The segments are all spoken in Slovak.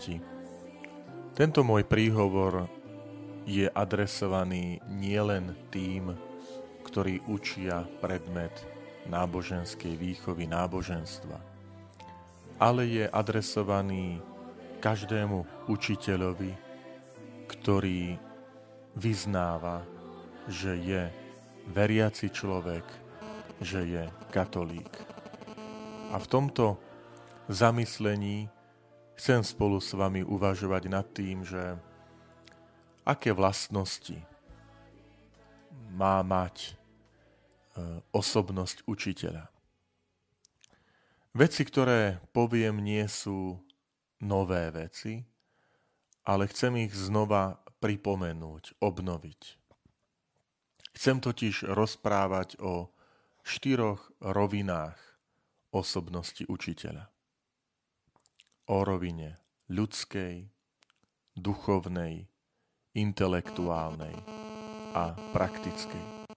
katechéti, tento môj príhovor je adresovaný nielen tým, ktorí učia predmet náboženskej výchovy náboženstva, ale je adresovaný každému učiteľovi, ktorý vyznáva, že je veriaci človek, že je katolík. A v tomto zamyslení chcem spolu s vami uvažovať nad tým, že aké vlastnosti má mať e, osobnosť učiteľa. Veci, ktoré poviem, nie sú nové veci, ale chcem ich znova pripomenúť, obnoviť. Chcem totiž rozprávať o štyroch rovinách osobnosti učiteľa o rovine ľudskej, duchovnej, intelektuálnej a praktickej.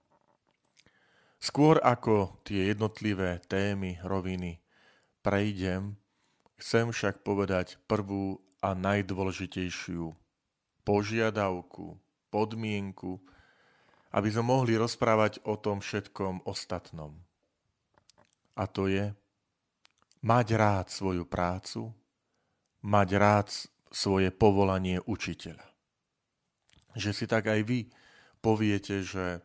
Skôr ako tie jednotlivé témy roviny prejdem, chcem však povedať prvú a najdôležitejšiu požiadavku, podmienku, aby sme mohli rozprávať o tom všetkom ostatnom. A to je mať rád svoju prácu, mať rád svoje povolanie učiteľa. Že si tak aj vy poviete, že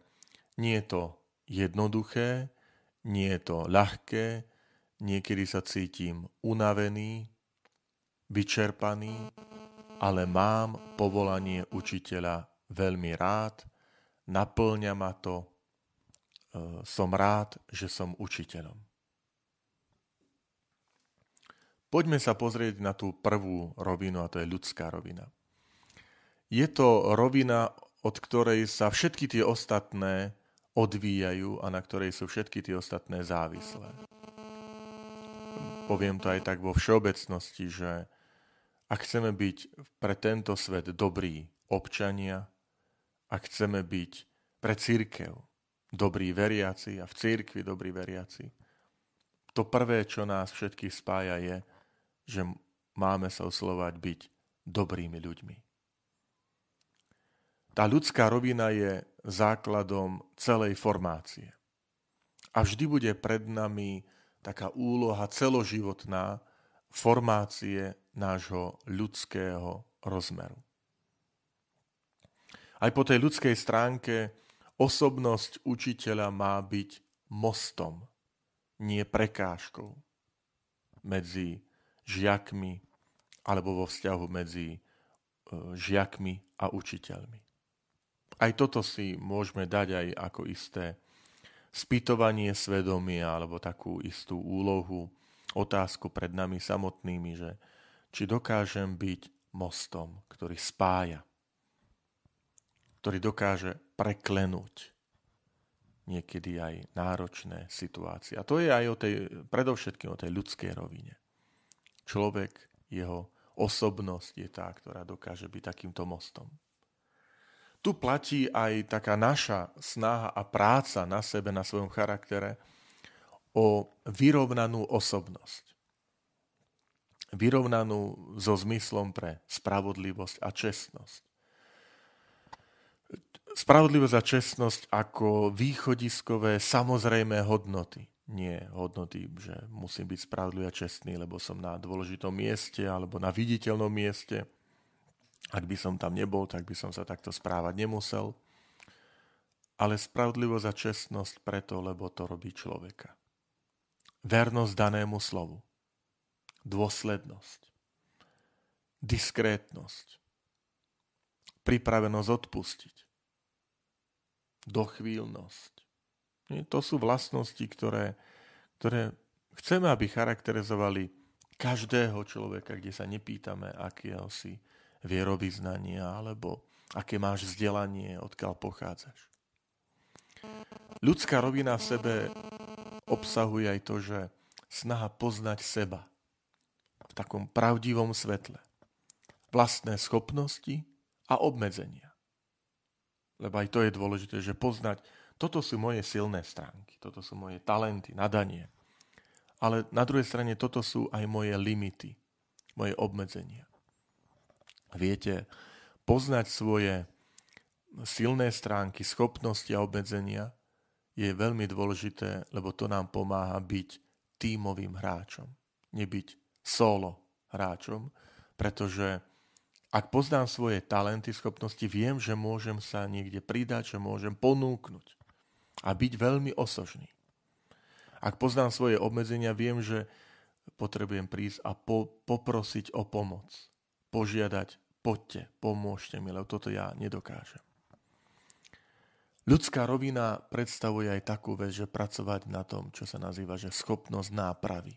nie je to jednoduché, nie je to ľahké, niekedy sa cítim unavený, vyčerpaný, ale mám povolanie učiteľa veľmi rád, naplňa ma to, e, som rád, že som učiteľom. Poďme sa pozrieť na tú prvú rovinu, a to je ľudská rovina. Je to rovina, od ktorej sa všetky tie ostatné odvíjajú a na ktorej sú všetky tie ostatné závislé. Poviem to aj tak vo všeobecnosti, že ak chceme byť pre tento svet dobrí občania, ak chceme byť pre církev dobrí veriaci a v církvi dobrí veriaci, to prvé, čo nás všetkých spája, je, že máme sa oslovať byť dobrými ľuďmi. Tá ľudská rovina je základom celej formácie. A vždy bude pred nami taká úloha celoživotná formácie nášho ľudského rozmeru. Aj po tej ľudskej stránke osobnosť učiteľa má byť mostom, nie prekážkou medzi žiakmi alebo vo vzťahu medzi e, žiakmi a učiteľmi. Aj toto si môžeme dať aj ako isté spýtovanie svedomia alebo takú istú úlohu, otázku pred nami samotnými, že či dokážem byť mostom, ktorý spája, ktorý dokáže preklenúť niekedy aj náročné situácie. A to je aj o tej, predovšetkým o tej ľudskej rovine človek, jeho osobnosť je tá, ktorá dokáže byť takýmto mostom. Tu platí aj taká naša snaha a práca na sebe, na svojom charaktere o vyrovnanú osobnosť. Vyrovnanú so zmyslom pre spravodlivosť a čestnosť. Spravodlivosť a čestnosť ako východiskové samozrejmé hodnoty nie hodnoty, že musím byť spravodlivý a čestný, lebo som na dôležitom mieste alebo na viditeľnom mieste. Ak by som tam nebol, tak by som sa takto správať nemusel. Ale spravodlivosť a čestnosť preto, lebo to robí človeka. Vernosť danému slovu. Dôslednosť. Diskrétnosť. Pripravenosť odpustiť. Dochvíľnosť to sú vlastnosti, ktoré, ktoré chceme, aby charakterizovali každého človeka, kde sa nepýtame, akého si vierovýznania alebo aké máš vzdelanie, odkiaľ pochádzaš. Ľudská rovina v sebe obsahuje aj to, že snaha poznať seba v takom pravdivom svetle. Vlastné schopnosti a obmedzenia. Lebo aj to je dôležité, že poznať toto sú moje silné stránky, toto sú moje talenty, nadanie. Ale na druhej strane toto sú aj moje limity, moje obmedzenia. Viete, poznať svoje silné stránky, schopnosti a obmedzenia je veľmi dôležité, lebo to nám pomáha byť tímovým hráčom. Nebyť solo hráčom, pretože ak poznám svoje talenty, schopnosti, viem, že môžem sa niekde pridať, že môžem ponúknuť a byť veľmi osožný. Ak poznám svoje obmedzenia, viem, že potrebujem prísť a po, poprosiť o pomoc. Požiadať, poďte, pomôžte mi, lebo toto ja nedokážem. Ľudská rovina predstavuje aj takú vec, že pracovať na tom, čo sa nazýva, že schopnosť nápravy.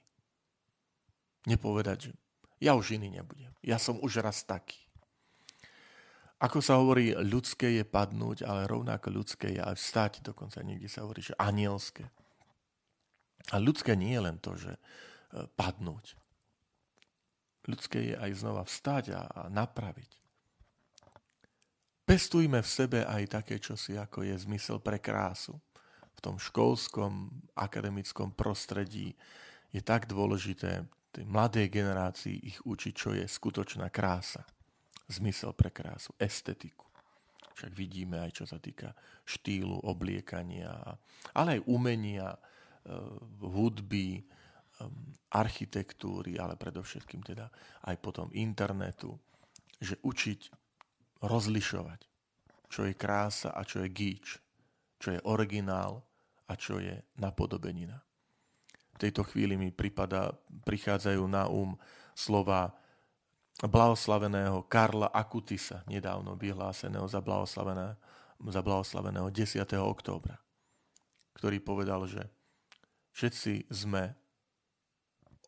Nepovedať, že ja už iný nebudem. Ja som už raz taký. Ako sa hovorí, ľudské je padnúť, ale rovnako ľudské je aj vstať. Dokonca niekde sa hovorí, že anielské. A ľudské nie je len to, že e, padnúť. Ľudské je aj znova vstať a, a napraviť. Pestujme v sebe aj také čosi, ako je zmysel pre krásu. V tom školskom, akademickom prostredí je tak dôležité tej mladej generácii ich učiť, čo je skutočná krása. Zmysel pre krásu, estetiku. Však vidíme aj, čo sa týka štýlu, obliekania, ale aj umenia, e, hudby, e, architektúry, ale predovšetkým teda aj potom internetu, že učiť rozlišovať, čo je krása a čo je gíč, čo je originál a čo je napodobenina tejto chvíli mi pripada, prichádzajú na um slova blahoslaveného Karla Akutisa, nedávno vyhláseného za blahoslaveného, za blahoslaveného 10. októbra, ktorý povedal, že všetci sme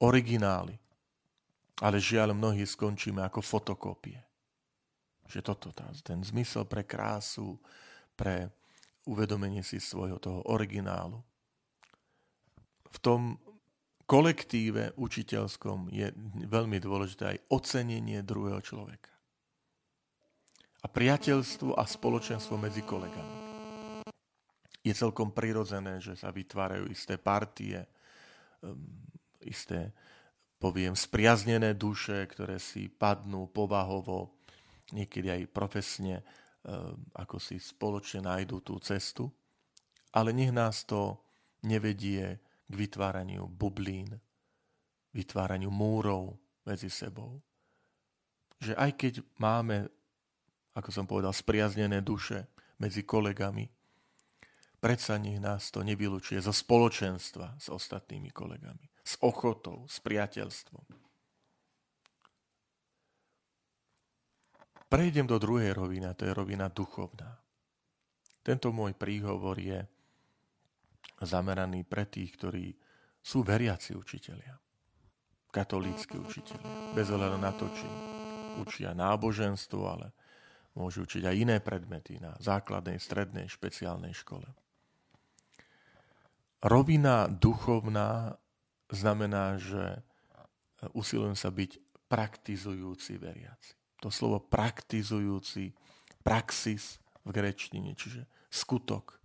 origináli, ale žiaľ mnohí skončíme ako fotokópie. Že toto, ten zmysel pre krásu, pre uvedomenie si svojho toho originálu, v tom kolektíve učiteľskom je veľmi dôležité aj ocenenie druhého človeka. A priateľstvo a spoločenstvo medzi kolegami. Je celkom prirodzené, že sa vytvárajú isté partie, um, isté, poviem, spriaznené duše, ktoré si padnú povahovo, niekedy aj profesne, um, ako si spoločne nájdú tú cestu. Ale nech nás to nevedie k vytváraniu bublín, vytváraniu múrov medzi sebou. Že aj keď máme, ako som povedal, spriaznené duše medzi kolegami, predsa nech nás to nevylučuje zo spoločenstva s ostatnými kolegami, s ochotou, s priateľstvom. Prejdem do druhej roviny, to je rovina duchovná. Tento môj príhovor je zameraný pre tých, ktorí sú veriaci učitelia. Katolícky učitelia. Bez ohľadu na to, či učia náboženstvo, ale môžu učiť aj iné predmety na základnej, strednej, špeciálnej škole. Rovina duchovná znamená, že usilujem sa byť praktizujúci veriaci. To slovo praktizujúci, praxis v grečtine, čiže skutok,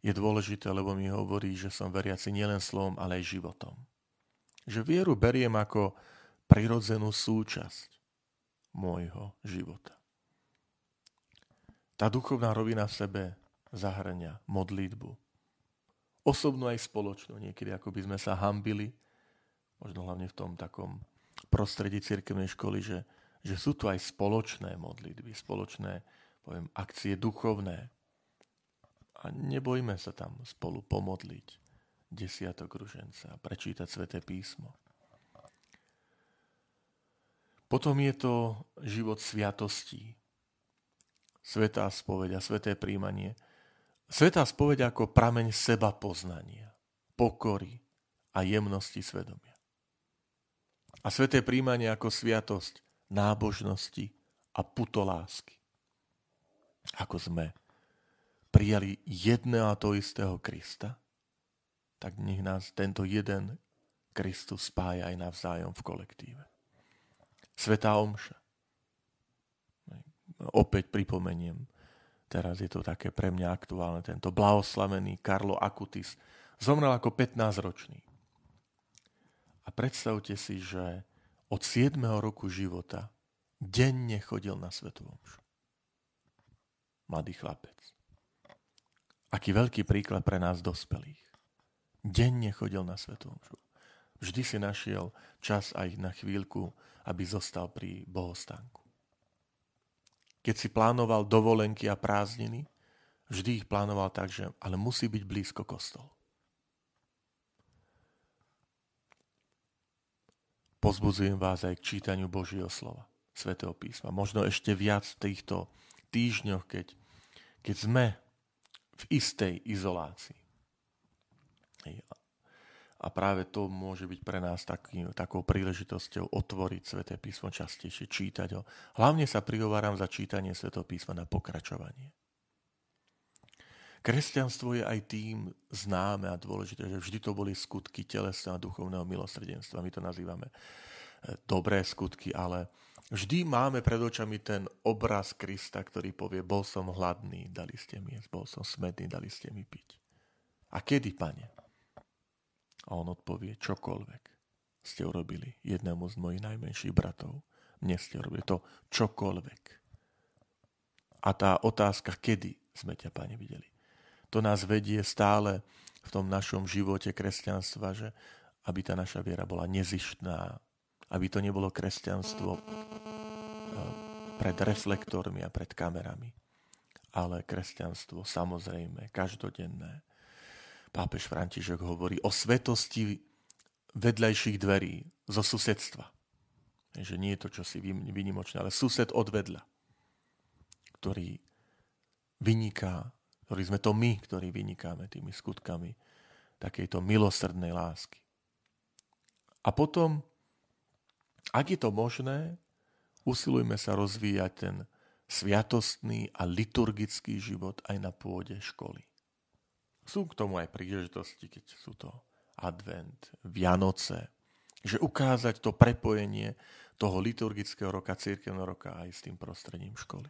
je dôležité, lebo mi hovorí, že som veriaci nielen slovom, ale aj životom. Že vieru beriem ako prirodzenú súčasť môjho života. Tá duchovná rovina v sebe zahrania modlitbu. Osobnú aj spoločnú. Niekedy ako by sme sa hambili, možno hlavne v tom takom prostredí cirkevnej školy, že, že sú tu aj spoločné modlitby, spoločné poviem, akcie duchovné, a nebojme sa tam spolu pomodliť desiatok ruženca prečítať sväté písmo. Potom je to život sviatostí. Svetá spoveď a sveté príjmanie. Svetá spoveď ako prameň seba poznania, pokory a jemnosti svedomia. A sveté príjmanie ako sviatosť nábožnosti a putolásky. Ako sme prijali jedného a to istého Krista, tak nech nás tento jeden Kristus spája aj navzájom v kolektíve. Svetá omša. Opäť pripomeniem, teraz je to také pre mňa aktuálne, tento blahoslavený Karlo Akutis zomrel ako 15-ročný. A predstavte si, že od 7. roku života denne chodil na Svetu Omšu. Mladý chlapec. Aký veľký príklad pre nás dospelých. Denne chodil na Svetu Omšu. Vždy si našiel čas aj na chvíľku, aby zostal pri bohostánku. Keď si plánoval dovolenky a prázdniny, vždy ich plánoval tak, že ale musí byť blízko kostol. Pozbudzujem vás aj k čítaniu Božieho slova, Svetého písma. Možno ešte viac v týchto týždňoch, keď, keď sme v istej izolácii. A práve to môže byť pre nás taký, takou príležitosťou otvoriť Sveté písmo častejšie, čítať ho. Hlavne sa prihováram za čítanie Svetého písma na pokračovanie. Kresťanstvo je aj tým známe a dôležité, že vždy to boli skutky telesného a duchovného milosrdenstva. My to nazývame e, dobré skutky, ale vždy máme pred očami ten obraz Krista, ktorý povie, bol som hladný, dali ste mi jesť, bol som smedný, dali ste mi piť. A kedy, pane? A on odpovie, čokoľvek ste urobili jednému z mojich najmenších bratov, mne ste urobili to čokoľvek. A tá otázka, kedy sme ťa, Pane, videli. To nás vedie stále v tom našom živote kresťanstva, že aby tá naša viera bola nezištná, aby to nebolo kresťanstvo eh, pred reflektormi a pred kamerami, ale kresťanstvo samozrejme, každodenné, pápež František hovorí o svetosti vedľajších dverí zo susedstva. Že nie je to čosi vynimočné, ale sused od vedľa, ktorý vyniká, ktorý sme to my, ktorí vynikáme tými skutkami takejto milosrdnej lásky. A potom, ak je to možné, usilujme sa rozvíjať ten sviatostný a liturgický život aj na pôde školy. Sú k tomu aj príležitosti, keď sú to advent, Vianoce, že ukázať to prepojenie toho liturgického roka, církevného roka aj s tým prostredím školy.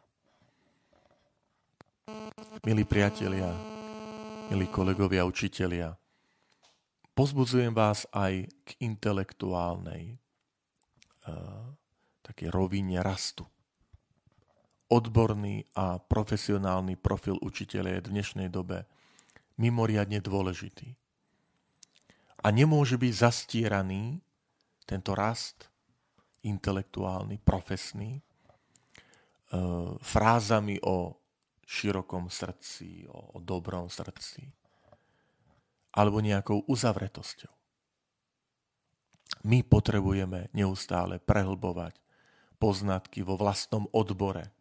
Milí priatelia, milí kolegovia, učitelia, pozbudzujem vás aj k intelektuálnej uh, takej rovine rastu. Odborný a profesionálny profil učiteľa je v dnešnej dobe mimoriadne dôležitý. A nemôže byť zastieraný tento rast intelektuálny, profesný, e, frázami o širokom srdci, o dobrom srdci, alebo nejakou uzavretosťou. My potrebujeme neustále prehlbovať poznatky vo vlastnom odbore,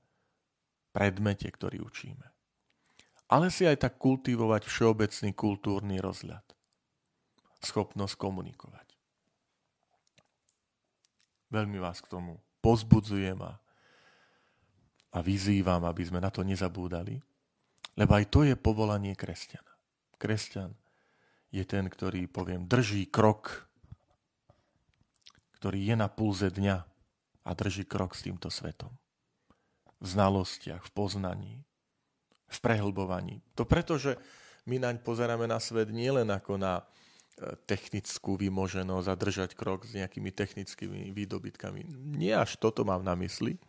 predmete, ktorý učíme ale si aj tak kultivovať všeobecný kultúrny rozhľad. Schopnosť komunikovať. Veľmi vás k tomu pozbudzujem a, a vyzývam, aby sme na to nezabúdali, lebo aj to je povolanie kresťana. Kresťan je ten, ktorý, poviem, drží krok, ktorý je na pulze dňa a drží krok s týmto svetom. V znalostiach, v poznaní, v prehlbovaní. To preto, že my naň pozeráme na svet nielen ako na e, technickú vymoženosť a držať krok s nejakými technickými výdobytkami. Nie až toto mám na mysli,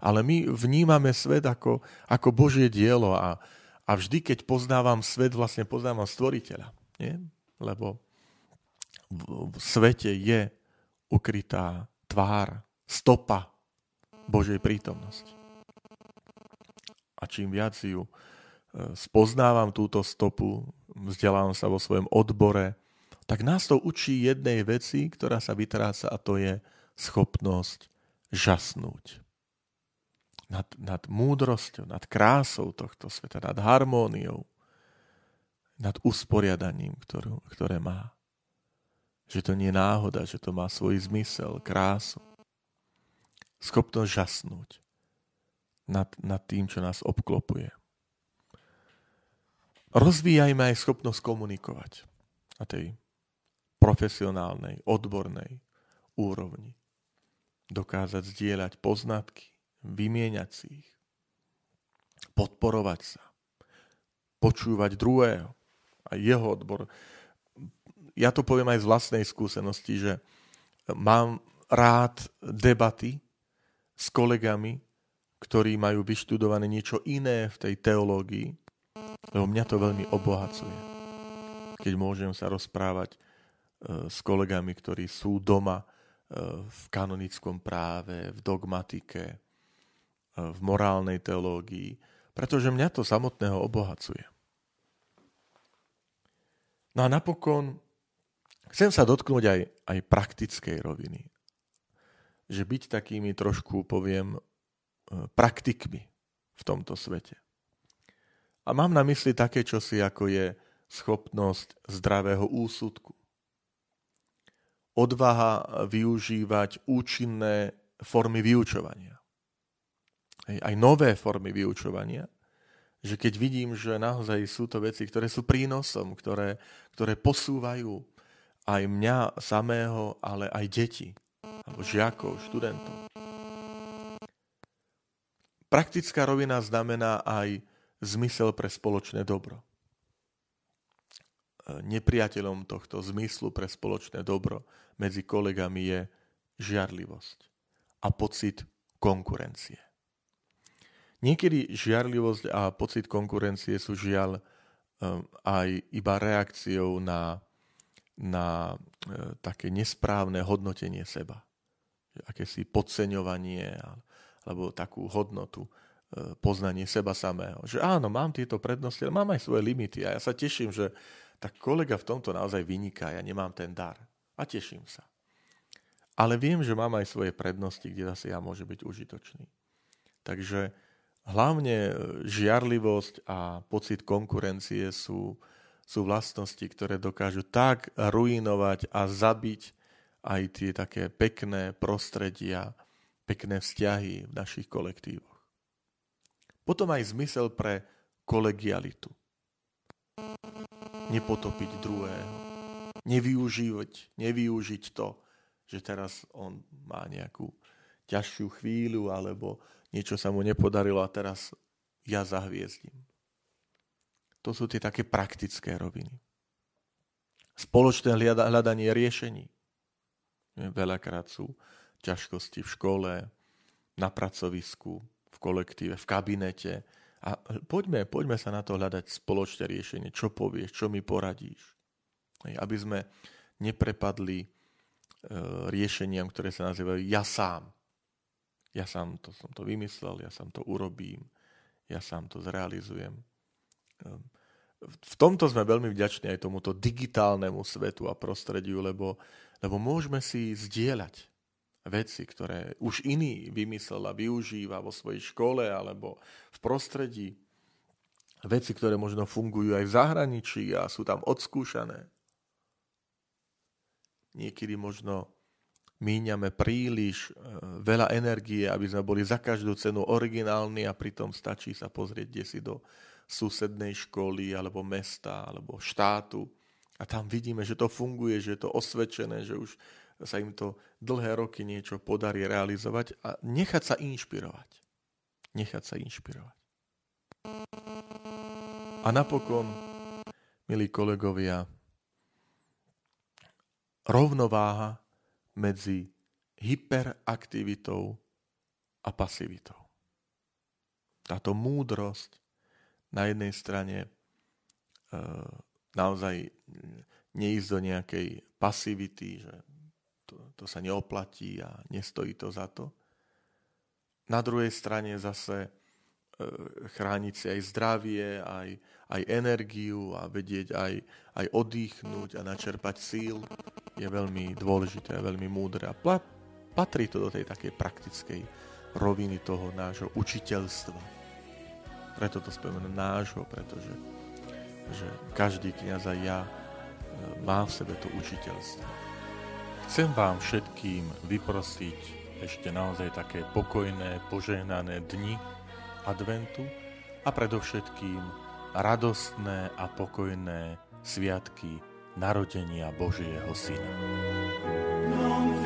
ale my vnímame svet ako, ako Božie dielo a, a vždy, keď poznávam svet, vlastne poznávam stvoriteľa. Nie? Lebo v, v svete je ukrytá tvár, stopa Božej prítomnosti a čím viac ju e, spoznávam túto stopu, vzdelávam sa vo svojom odbore, tak nás to učí jednej veci, ktorá sa vytráca a to je schopnosť žasnúť. Nad, nad múdrosťou, nad krásou tohto sveta, nad harmóniou, nad usporiadaním, ktorú, ktoré má. Že to nie je náhoda, že to má svoj zmysel, krásu. Schopnosť žasnúť nad, nad tým, čo nás obklopuje. Rozvíjajme aj schopnosť komunikovať na tej profesionálnej, odbornej úrovni. Dokázať zdieľať poznatky, vymieňať si ich, podporovať sa, počúvať druhého a jeho odbor. Ja to poviem aj z vlastnej skúsenosti, že mám rád debaty s kolegami, ktorí majú vyštudované niečo iné v tej teológii, lebo mňa to veľmi obohacuje. Keď môžem sa rozprávať e, s kolegami, ktorí sú doma e, v kanonickom práve, v dogmatike, e, v morálnej teológii, pretože mňa to samotného obohacuje. No a napokon chcem sa dotknúť aj, aj praktickej roviny. Že byť takými trošku, poviem, praktikmi v tomto svete. A mám na mysli také čosi, ako je schopnosť zdravého úsudku. Odvaha využívať účinné formy vyučovania. Aj nové formy vyučovania, že keď vidím, že naozaj sú to veci, ktoré sú prínosom, ktoré, ktoré posúvajú aj mňa samého, ale aj deti, alebo žiakov, študentov. Praktická rovina znamená aj zmysel pre spoločné dobro. Nepriateľom tohto zmyslu pre spoločné dobro medzi kolegami je žiarlivosť a pocit konkurencie. Niekedy žiarlivosť a pocit konkurencie sú žiaľ um, aj iba reakciou na, na e, také nesprávne hodnotenie seba. Akési podceňovanie alebo takú hodnotu, e, poznanie seba samého. Že áno, mám tieto prednosti, ale mám aj svoje limity a ja sa teším, že tak kolega v tomto naozaj vyniká, ja nemám ten dar. A teším sa. Ale viem, že mám aj svoje prednosti, kde zase ja môžem byť užitočný. Takže hlavne e, žiarlivosť a pocit konkurencie sú, sú vlastnosti, ktoré dokážu tak ruinovať a zabiť aj tie také pekné prostredia, pekné vzťahy v našich kolektívoch. Potom aj zmysel pre kolegialitu. Nepotopiť druhého. Nevyužiť, nevyužiť to, že teraz on má nejakú ťažšiu chvíľu alebo niečo sa mu nepodarilo a teraz ja zahviezdím. To sú tie také praktické roviny. Spoločné hľadanie riešení. Veľakrát sú ťažkosti v škole, na pracovisku, v kolektíve, v kabinete. A poďme, poďme sa na to hľadať spoločné riešenie. Čo povieš, čo mi poradíš. Aby sme neprepadli e, riešeniam, ktoré sa nazývajú ja sám. Ja sám to som to vymyslel, ja sám to urobím, ja sám to zrealizujem. Ehm, v tomto sme veľmi vďační aj tomuto digitálnemu svetu a prostrediu, lebo, lebo môžeme si zdieľať veci, ktoré už iný vymyslel a využíva vo svojej škole alebo v prostredí. Veci, ktoré možno fungujú aj v zahraničí a sú tam odskúšané. Niekedy možno míňame príliš e, veľa energie, aby sme boli za každú cenu originálni a pritom stačí sa pozrieť kde si do susednej školy alebo mesta alebo štátu a tam vidíme, že to funguje, že je to osvedčené, že už sa im to dlhé roky niečo podarí realizovať a nechať sa inšpirovať. Nechať sa inšpirovať. A napokon, milí kolegovia, rovnováha medzi hyperaktivitou a pasivitou. Táto múdrosť na jednej strane e, naozaj neísť do nejakej pasivity, že to, to sa neoplatí a nestojí to za to. Na druhej strane zase e, chrániť si aj zdravie, aj, aj energiu a vedieť aj, aj oddychnúť a načerpať síl je veľmi dôležité a veľmi múdre. A patrí to do tej takej praktickej roviny toho nášho učiteľstva preto to spomínam nášho, pretože že každý kniaz aj ja e, má v sebe to učiteľstvo. Chcem vám všetkým vyprosiť ešte naozaj také pokojné, požehnané dni adventu a predovšetkým radostné a pokojné sviatky narodenia Božieho Syna. Non